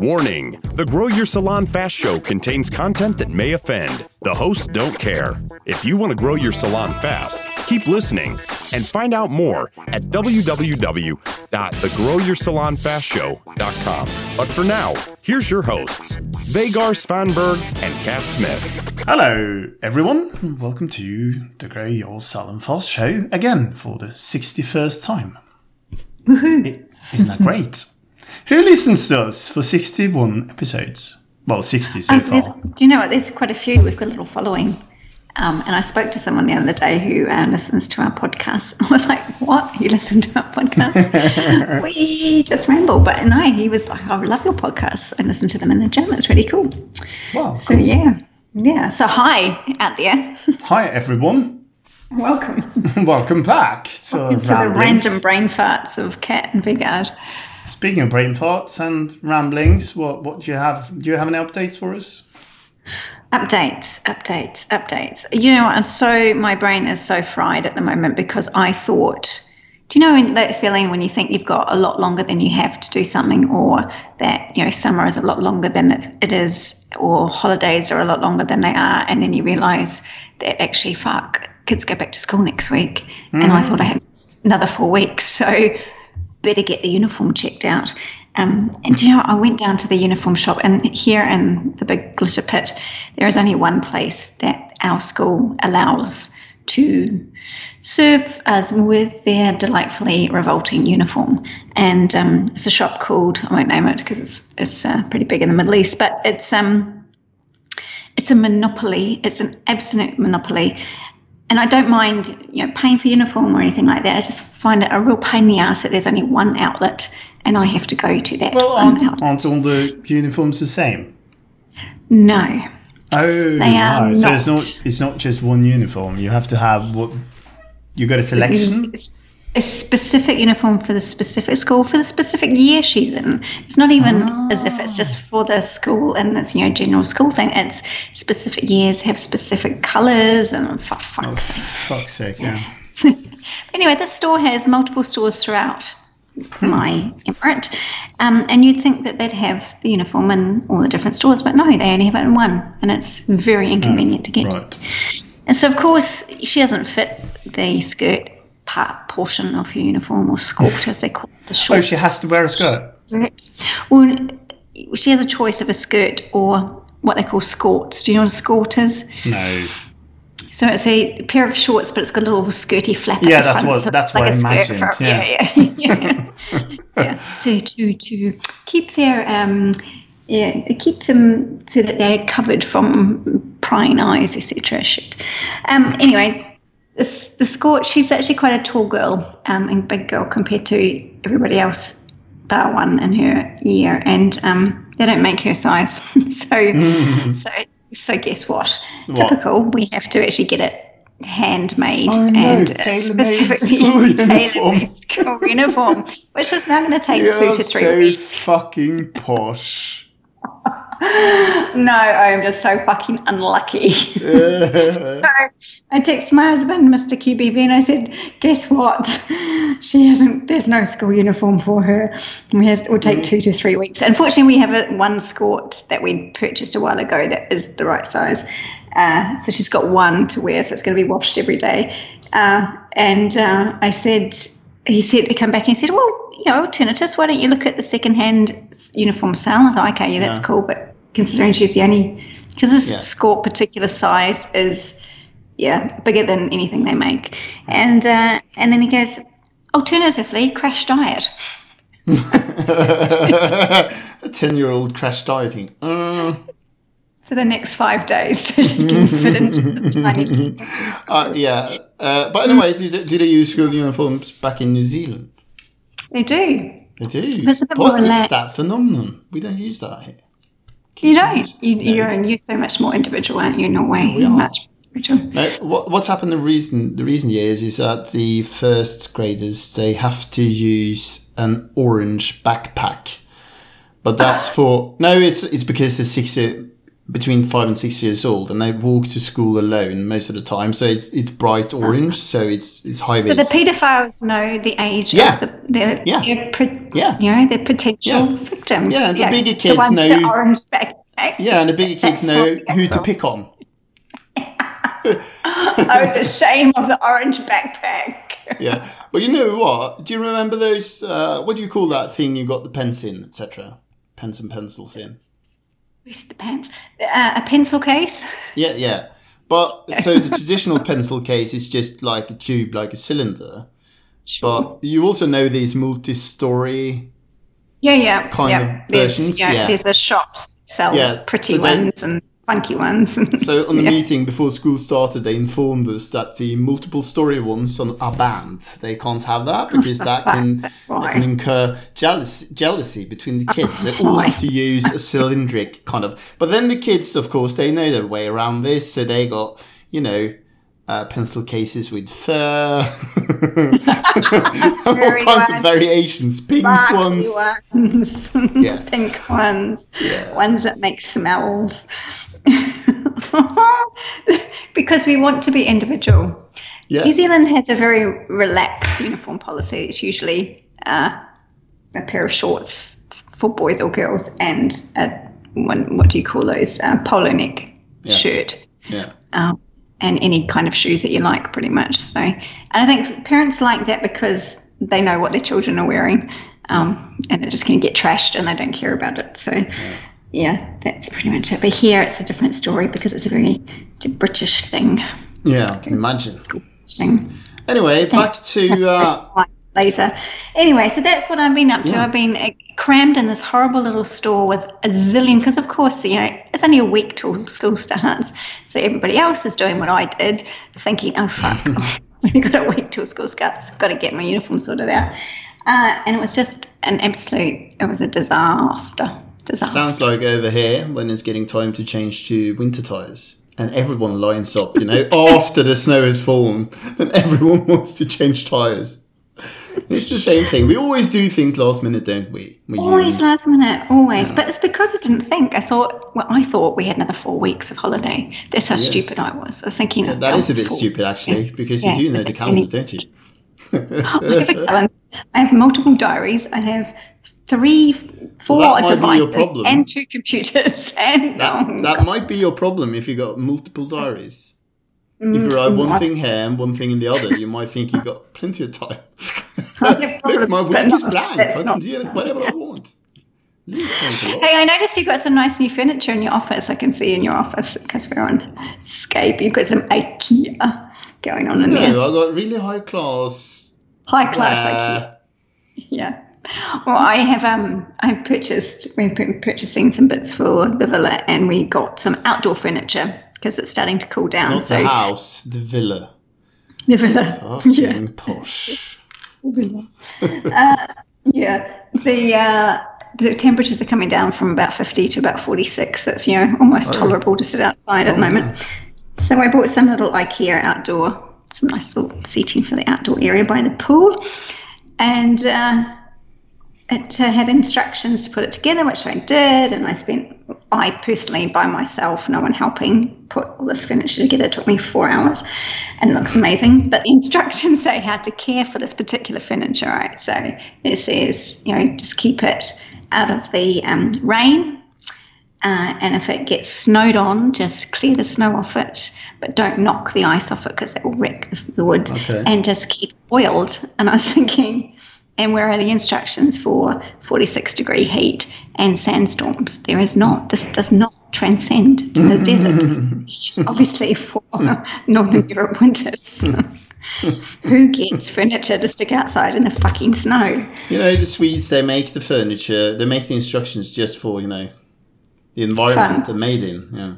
Warning The Grow Your Salon Fast Show contains content that may offend. The hosts don't care. If you want to grow your salon fast, keep listening and find out more at www.thegrowyoursalonfastshow.com. But for now, here's your hosts, Vegard Svanberg and Kat Smith. Hello, everyone. Welcome to the Grow Your Salon Fast Show again for the 61st time. Woohoo! Isn't that great? Who listens to us for 61 episodes? Well, 60 so Um, far. do you know what? There's quite a few. We've got a little following. Um, and I spoke to someone the other day who uh, listens to our podcast. I was like, "What? You listen to our podcast? we just ramble." But no, he was like, "I love your podcast. I listen to them in the gym. It's really cool." Wow. So yeah, yeah. So hi out there. Hi, everyone. Welcome Welcome back to, our to the random brain farts of Kat and Vegard. Speaking of brain farts and ramblings, what, what do you have? Do you have any updates for us? Updates, updates, updates. You know, I'm so my brain is so fried at the moment because I thought, do you know that feeling when you think you've got a lot longer than you have to do something, or that you know summer is a lot longer than it, it is, or holidays are a lot longer than they are, and then you realise that actually, fuck, kids go back to school next week, and I thought I had another four weeks, so better get the uniform checked out. Um, and you know, I went down to the uniform shop, and here in the big glitter pit, there is only one place that our school allows to serve us with their delightfully revolting uniform. And um, it's a shop called I won't name it because it's it's uh, pretty big in the Middle East, but it's um it's a monopoly. It's an absolute monopoly. And I don't mind, you know, paying for uniform or anything like that. I just find it a real pain in the ass that there's only one outlet and I have to go to that Well, one aren't, outlet. aren't all the uniforms the same? No. Oh, They are right. So it's not. not it's not just one uniform. You have to have what you got a selection. It's a specific uniform for the specific school for the specific year she's in. It's not even as if it's just for the school and it's you know general school thing. It's specific years have specific colours and for fuck's sake. Fuck's sake, yeah. Anyway, this store has multiple stores throughout my emirate, um, and you'd think that they'd have the uniform in all the different stores, but no, they only have it in one, and it's very inconvenient to get. Right. And so, of course, she doesn't fit the skirt part portion of her uniform or skirt, as they call it, the Oh, she has to wear a skirt. Well, she has a choice of a skirt or what they call skirts. Do you know what a skirt is? No. So it's a pair of shorts, but it's got a little skirty flap. Yeah, that's front, what- so that's it's like what I imagined, for- yeah. yeah, yeah, yeah. yeah. To to to keep their um, yeah, keep them so that they're covered from prying eyes, etc. Shit. Um. Anyway, this the skirt. She's actually quite a tall girl, um, and big girl compared to everybody else, that one in her year, and um, they don't make her size. so so so guess what? What? Typical. We have to actually get it handmade Oh, no, and specifically school uniform. school uniform, which is now going to take two to three so weeks. fucking posh. No, I'm just so fucking unlucky. so I text my husband, Mr. QBV, and I said, "Guess what? She hasn't. There's no school uniform for her. We has, it will take two to three weeks. Unfortunately, we have a, one skirt that we purchased a while ago that is the right size. Uh, so she's got one to wear, so it's going to be washed every day. Uh, and uh, I said, he said, he come back and he said, well, you know, alternatives, why don't you look at the second-hand uniform sale? I thought, okay, yeah, that's Yeah. cool, but considering she's the only, because this Yeah. particular size is, yeah, bigger than anything they make. And uh, and then he goes, alternatively, crash diet. a 10 year old crash dieting. Uh, For the next five days, so she can fit into the tiny. uh, yeah. Uh, but anyway, do do they use school uniforms back in New Zealand? They do. They do. There's a bit what more is that phenomenon? We don't use that here. You don't. You, No. you're, you're so much more individual, aren't you? In a way, we are. much individual. No, what, what's happened in recent the reason years is that the first graders they have to use an orange backpack, but that's ah. for no, it's it's because they're six year- between five and six years old and they walk to school alone most of the time, so it's it's bright ah. orange, so it's it's high So the paedophiles know the age Yeah. of the, They're, Yeah. they're pre- Yeah. you know, they're potential Yeah. victims. Yeah, the bigger kids ones know- with orange backpack. Yeah, and the bigger kids know who to pick on. oh, the shame of the orange backpack. Yeah, but you know what? Do you remember those? Uh, what do you call that thing you got the pens in, etc. Pens and pencils in. Where's the pants? Uh, a pencil case. Yeah, yeah. But so the traditional pencil case is just like a tube, like a cylinder. But you also know these multi-story. Yeah, yeah. kind yeah. of There's, versions, Yeah, yeah. there's a shop sell Yeah, pretty so they- ones and funky ones. So on the Yeah. meeting before school started, they informed us that the multiple-story ones are banned. They can't have that because that can that can incur jealousy, jealousy between the kids. They all have to use a cylindric kind of. But then the kids, of course, they know their way around this, so they got you know. Uh, pencil cases with fur, all kinds of variations, pink ones. ones. Yeah. Pink ones. Yeah. Ones that make smells. because we want to be individual. Yeah, New Zealand has a very relaxed uniform policy. It's usually uh, a pair of shorts for boys or girls and a what do you call those? Uh, polo neck shirt. yeah, um, and any kind of shoes that you like, pretty much. So, and I think parents like that because they know what their children are wearing, um, and they're just going to get trashed and they don't care about it. So, yeah, that's pretty much it. But here it's a different story because it's a very it's a British thing. yeah. I can imagine. thing. Anyway, back to uh, Laser. Anyway, so that's what I've been up to. Yeah. I've been uh, crammed in this horrible little store with a zillion, because of course, you know, it's only a week till school starts. So everybody else is doing what I did, thinking, oh, fuck, I've only got a week till school starts. Got to get my uniform sorted out. Uh, and it was just an absolute, it was a disaster. Disaster. Sounds like over here when it's getting time to change to winter tires. And everyone lines up, you know, after the snow has fallen, and everyone wants to change tires. It's the same thing. We always do things last minute, don't we? We Always humans. last minute, always. But it's because I didn't think. I thought, well, I thought we had another four weeks of holiday. That's how stupid I was. I was thinking, oh, That is a bit four stupid, actually, because Yeah, you do know the calendar, really- don't you? Look at the calendar. I have multiple diaries. I have three, four Well, that might be your devices and two computers. And That, oh, that might be your problem if you got multiple diaries. If you mm, write one thing here and one thing in the other, you might think you've got plenty of time. Look, my but is that's I can do whatever I want. This is quite a lot. Hey, I noticed you've got some nice new furniture in your office. I can see in your office because we're on Skype. You've got some IKEA going on in there. No, I got really high class. High class uh, IKEA. Yeah. Well, I have um I've purchased we've been purchasing some bits for the villa and we got some outdoor furniture because it's starting to cool down. Not so the house, the villa. the villa. Yeah. Posh. Yeah. The uh the temperatures are coming down from about 50 to about 46. So it's, you know, almost tolerable to sit outside at the moment. So I bought some little IKEA outdoor, some nice little seating for the outdoor area by the pool. And uh, it uh, had instructions to put it together, which I did. And I spent, I personally, by myself, no one helping, put all this furniture together. It took me four hours and it looks amazing. But the instructions say how to care for this particular furniture, right? So it says, you know, just keep it out of the um, rain. Uh, and if it gets snowed on, just clear the snow off it, but don't knock the ice off it because it will wreck the, wood. Okay. And just keep it oiled. And I was thinking, and where are the instructions for 46 degree heat and sandstorms? There is not. This does not transcend to the desert. It's obviously for Northern Europe winters. Who gets furniture to stick outside in the fucking snow? You know, the Swedes, they make the furniture, they make the instructions just for, you know, the environment Fun. they're made in. Yeah.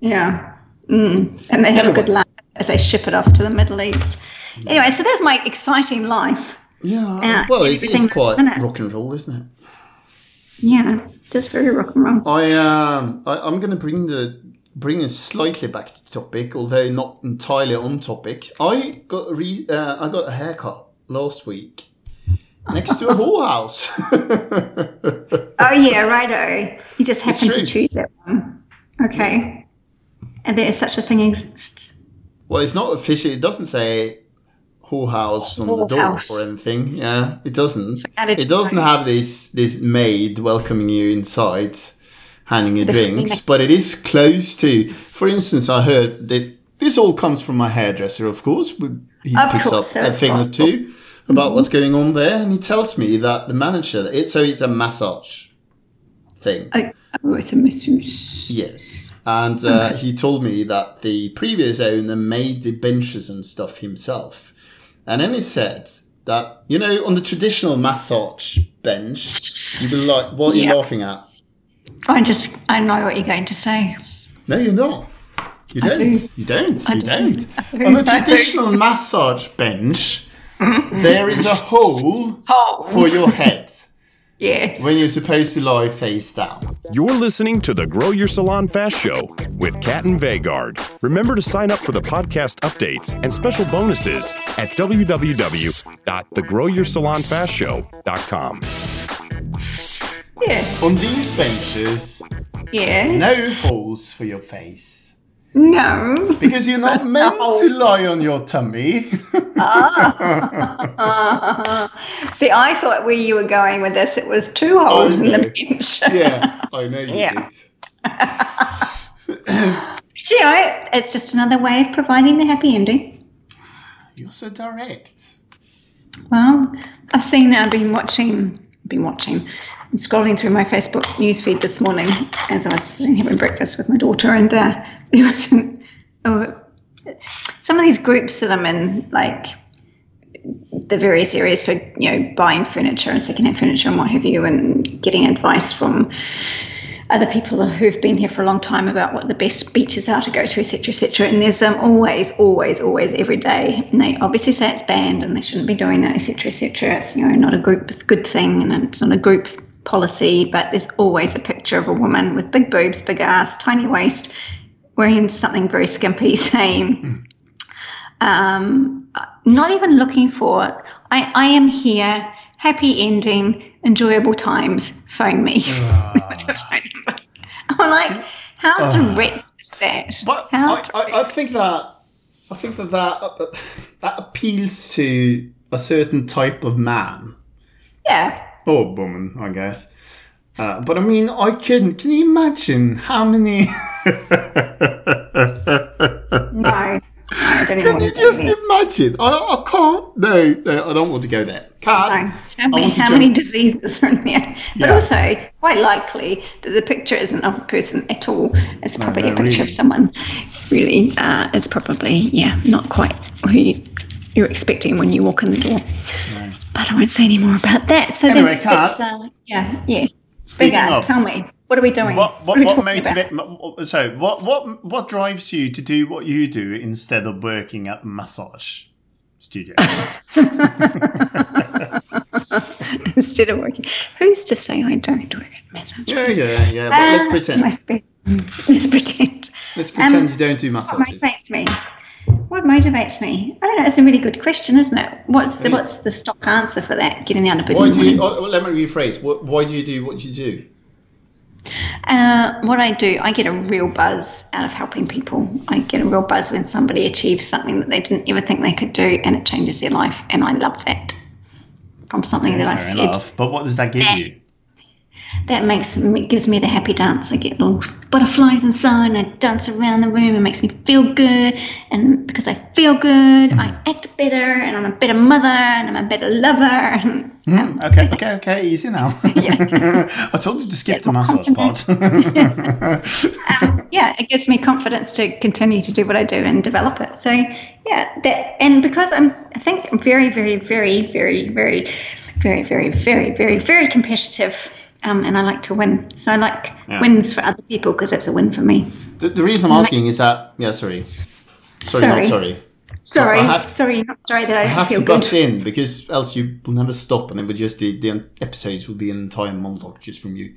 Yeah. Mm. And they have a good life as they ship it off to the Middle East. Anyway, so that's my exciting life. Yeah. Yeah, well, it is quite it. rock and roll, isn't it? Yeah, that's very rock and roll. I um I, I'm gonna bring the bring us slightly back to topic, although not entirely on topic. I got a re- uh, I got a haircut last week next to a whorehouse. Oh yeah, righto. You just happened to choose that one. Okay. And there is such a thing exists. well, it's not official. It doesn't say whorehouse on the door Whorehouse. or anything. Yeah, it doesn't. It doesn't have this this maid welcoming you inside, handing you The drinks, but it is close to. For instance, I heard this. This all comes from my hairdresser, of course. We- He Of picks course, up a of thing or two about what's going on there, and he tells me that the manager. It, so it's a massage thing. Oh, oh, it's a masseuse. Yes. And uh, he told me that the previous owner made the benches and stuff himself. And then he said that, you know, on the traditional massage bench, you'd be like, what are you laughing at? I just, I know what you're going to say. No, you're not. You don't. do. You don't. I you do. don't. Do. On the traditional massage bench, there is a hole Oh, for your head yes. when you're supposed to lie face down. You're listening to the Grow Your Salon Fast Show with Kat and Vegard. Remember to sign up for the podcast updates and special bonuses at www.thegrowyoursalonfastshow.com. yes. On these benches, Yes. no holes for your face. No. Because you're not meant No. to lie on your tummy. See, I thought where you were going with this, it was two holes in the bench. yeah, I know you Yeah. did. you know, it's just another way of providing the happy ending. You're so direct. Well, I've seen, I've been watching, I've been watching, I'm scrolling through my Facebook newsfeed this morning as I was sitting having breakfast with my daughter, and uh, there was an, oh, some of these groups that I'm in, like the various areas for you know buying furniture and secondhand furniture and what have you, and getting advice from other people who've been here for a long time about what the best beaches are to go to, etc., etc. And there's um, always, always, always every day, and they obviously say it's banned and they shouldn't be doing that, etc., etc. It's you know not a group good thing and it's not a group policy, but there's always a picture of a woman with big boobs, big ass, tiny waist, wearing something very skimpy, saying, um, not even looking for, I, I am here, happy ending, enjoyable times, phone me. I'm like, how direct is that? But how I, I, I think that I think that that, uh, that appeals to a certain type of man yeah. or woman, I guess. Uh, but I mean, I couldn't. Can you imagine how many? No. I Can you just imagine? I, I can't. No, no, I don't want to go there. No. How, many, how many diseases are in there? But Yeah. also, quite likely that the picture isn't of a person at all. It's probably no, a picture really. of someone. Really, uh, it's probably, yeah, not quite who you, you're expecting when you walk in the door. But I won't say any more about that. So Anyway, Kat. uh, yeah, yeah. Speaking Bigger, of- tell me, what are we doing? What what what talking about? motivate? So what what what drives you to do what you do instead of working at massage studio? Instead of working. Who's to say I don't work at massage? yeah, yeah, yeah. But let's Uh, pretend. Let's, be, let's pretend. Let's pretend um, you don't do What massages. motivates me? What motivates me? I don't know. It's a really good question, isn't it? What's the, what's the stock answer for that? Getting out of. Why the do you? Oh, let me rephrase. What, why do you do what you do? Uh, what I do, I get a real buzz out of helping people. I get a real buzz when somebody achieves something that they didn't ever think they could do, and it changes their life, and I love that. From something that I've Fair said, enough. But what does that give Yeah. you? That makes me gives me the happy dance. I get little butterflies inside, and I dance around the room. It makes me feel good, and because I feel good, I act better, and I'm a better mother, and I'm a better lover. And Hmm, Okay, okay, okay. Easy now. I told you to skip the massage part. um, yeah, it gives me confidence to continue to do what I do and develop it. So yeah, that and because I'm, I think I'm very, very, very, very, very, very, very, very, very, very competitive. Um, and I like to win. So I like Yeah. wins for other people because it's a win for me. the, the reason I'm asking is that yeah, sorry, sorry, not Sorry. sorry. Sorry, I have sorry, not sorry that I, I have feel to good. butt in because else you will never stop, and it would just the, the episodes will be an entire monologue just from you.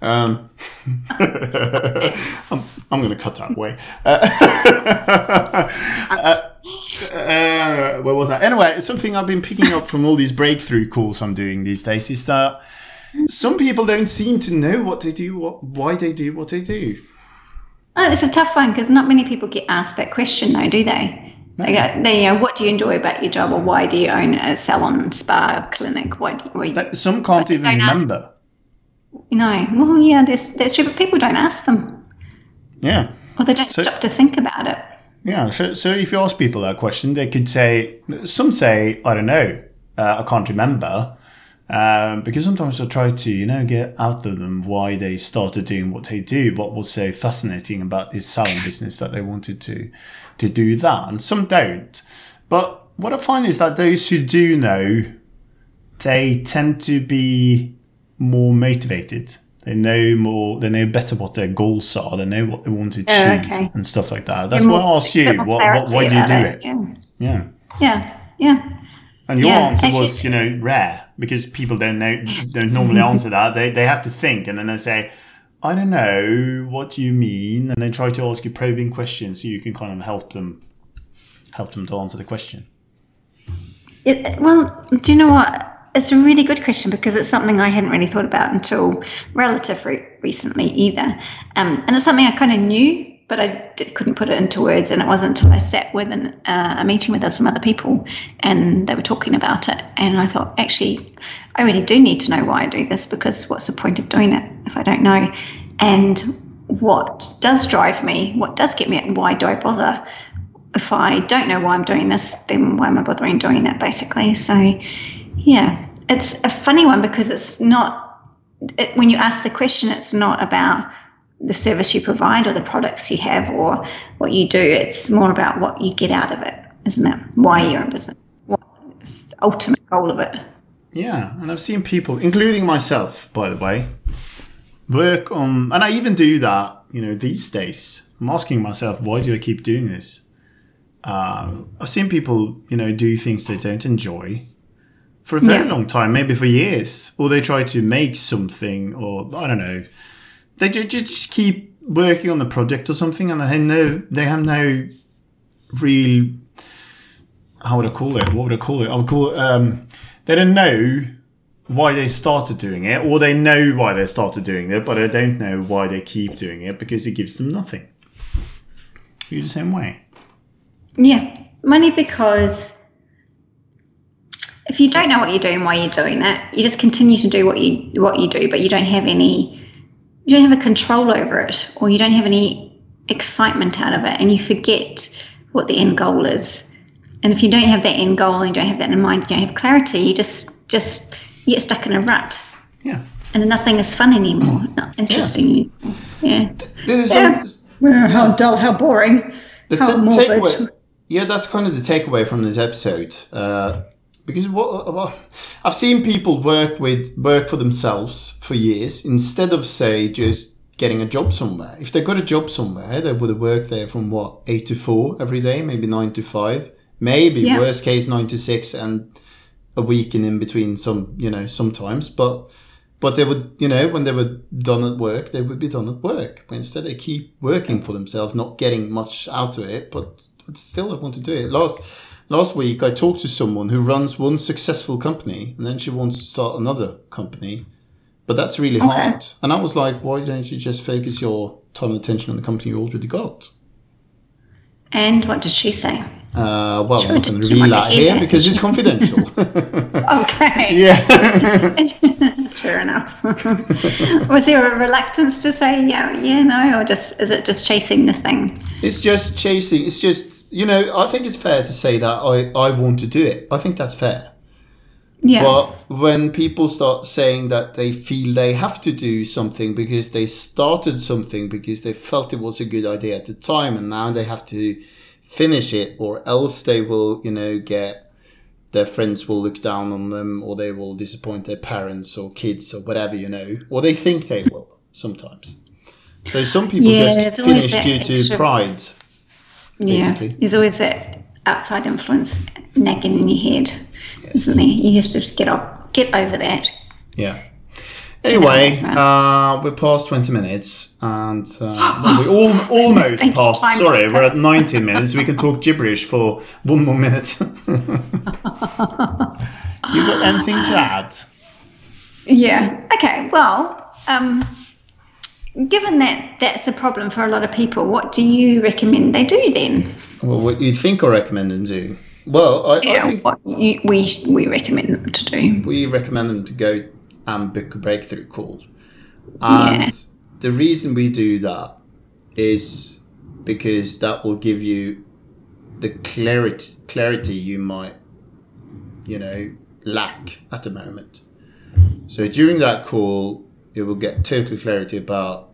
Um, I'm, I'm going to cut that away. Uh, uh, where was I? Anyway, something I've been picking up from all these breakthrough calls I'm doing these days is that some people don't seem to know what they do, what, why they do what they do. Oh, it's a tough one because not many people get asked that question, though, do they? They go, they, you know, what do you enjoy about your job, or why do you own a salon, spa, clinic? Why do why, That- Some can't even don't ask- remember. you know? Well, yeah, that's that's true, but people don't ask them, Yeah. or they don't So- stop to think about it. Yeah, so, so if you ask people that question, they could say, some say, I don't know, uh, I can't remember. Um, because sometimes I try to, you know, get out of them why they started doing what they do, what was so fascinating about this salon business that they wanted to, to do that. And some don't. But what I find is that those who do know, they tend to be more motivated. They know more, they know better what their goals are, they know what they want to achieve Oh, okay. and stuff like that. That's More- why I asked you, what, what, why do you do it? Yeah, Yeah. yeah, yeah. And your Yeah, answer actually- was, you know, rare because people don't know, don't normally answer that. They, they have to think and then they say, I don't know, what do you mean? And they try to ask you probing questions so you can kind of help them, help them to answer the question. It, well, do you know what? It's a really good question because it's something I hadn't really thought about until relatively recently either. Um, and it's something I kind of knew, but I d- couldn't put it into words. And it wasn't until I sat with an, uh, a meeting with some other people and they were talking about it. And I thought, actually, I really do need to know why I do this because what's the point of doing it if I don't know? And what does drive me, what does get me, And why do I bother? if I don't know why I'm doing this, then why am I bothering doing it, basically? So, yeah, it's a funny one because it's not, it, when you ask the question, it's not about the service you provide or the products you have or what you do. It's more about what you get out of it, isn't it? Why you're in business. What's the ultimate goal of it? Yeah, and I've seen people, including myself, by the way, work on, and I even do that, you know, these days. I'm asking myself, why do I keep doing this? Um, I've seen people, you know, do things they don't enjoy for a very Yeah. long time, maybe for years, or they try to make something, or I don't know, they ju- ju- just keep working on the project or something, and they know they have no real. How would I call it? What would I call it? I would call it. Um, they don't know why they started doing it, or they know why they started doing it, but they don't know why they keep doing it because it gives them nothing. You're the same way. Yeah, money because if you don't know what you're doing, why you're doing it, you just continue to do what you what you do, but you don't have any, you don't have a control over it, or you don't have any excitement out of it, and you forget what the end goal is. And if you don't have that end goal and you don't have that in mind, you don't have clarity, you just just you get stuck in a rut, Yeah. and then nothing is fun anymore, not interesting anymore. Yeah. This is Yeah. some, Well, how dull, how boring, the how morbid. takeaway. Yeah, that's kind of the takeaway from this episode. Uh, because what well, I've seen people work with work for themselves for years instead of say just getting a job somewhere. If they got a job somewhere, they would have worked there from what eight to four every day, maybe nine to five, maybe Yeah. worst case nine to six, and a week in in between. Some you know sometimes, but but they would you know when they were done at work, they would be done at work. But instead, they keep working for themselves, not getting much out of it, but but still I want to do it. Last last week I talked to someone who runs one successful company and then she wants to start another company. But that's really hard. And I was like, why don't you just focus your time and attention on the company you already got? And what did she say? Uh, well, Sure, I'm not going to reveal that here because it's confidential. Okay. yeah. Fair enough. Was there a reluctance to say yeah, yeah, no, or just is it just chasing the thing? It's just chasing. It's just, you know, I think it's fair to say that I, I want to do it. I think that's fair. Yeah. But when people start saying that they feel they have to do something because they started something because they felt it was a good idea at the time and now they have to finish it or else they will, you know, get their friends will look down on them or they will disappoint their parents or kids or whatever, you know, or they think they will sometimes. So some people Yeah, just finish due to extra- pride. yeah. There's always that outside influence nagging in your head, isn't there? You have to get up, get over that. Yeah. Anyway, uh, we're past 20 minutes and uh, we all, almost past. Sorry, we're at 19 minutes. We can talk gibberish for one more minute. you got anything to add? Yeah. Okay. Well, um, given that that's a problem for a lot of people, what do you recommend they do then? Well, what you think or recommend them do? Well, I, I think what you, we we recommend them to do. we recommend them to go and book a breakthrough call. And Yeah. the reason we do that is because that will give you the clarity clarity you might, you know, lack at the moment. So during that call, it will get total clarity about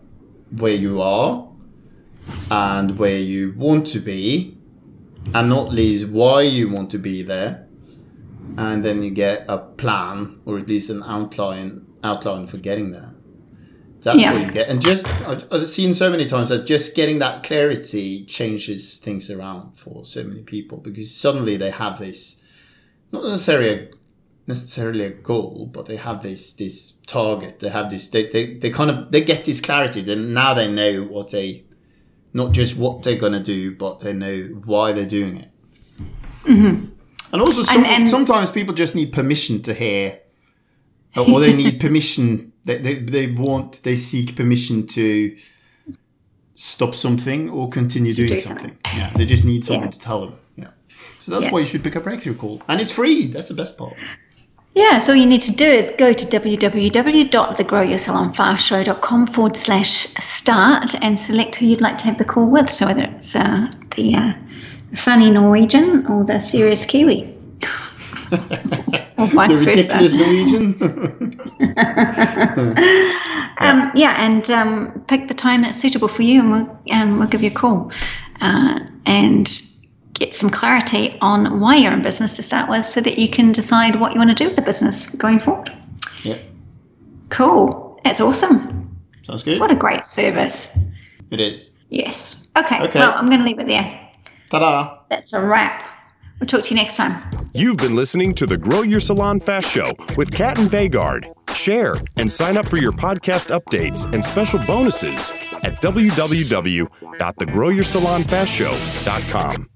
where you are and where you want to be, and not least why you want to be there and then you get a plan or at least an outline outline for getting there. That's Yeah. what you get, and just I've I've seen so many times that just getting that clarity changes things around for so many people because suddenly they have this not necessarily a necessarily a goal, but they have this this target. They have this they, they, they kind of they get this clarity. Then now they know what they not just what they're gonna do, but they know why they're doing it. Mm-hmm. And also, some, and- sometimes people just need permission to hear, or they need permission. They, they, they want, they seek permission to stop something or continue doing do something. Yeah, they just need someone Yeah. to tell them. Yeah. So that's Yeah. why you should pick a breakthrough call. And it's free. That's the best part. Yeah, so all you need to do is go to www.thegrowyoursalonfastshow.com forward slash start and select who you'd like to have the call with. So whether it's uh, the uh, funny Norwegian or the serious Kiwi. or vice The versa. Norwegian. Um, yeah, and um, pick the time that's suitable for you, and we'll, and we'll give you a call uh, and get some clarity on why you're in business to start with, so that you can decide what you want to do with the business going forward. yeah. Cool. That's awesome. Sounds good. What a great service. It is. Yes. Okay. Okay. Well, I'm going to leave it there. Ta da! That's a wrap. We'll talk to you next time. You've been listening to the Grow Your Salon Fast Show with Kat and Vegard. Share and sign up for your podcast updates and special bonuses at www.thegrowyoursalonfastshow.com.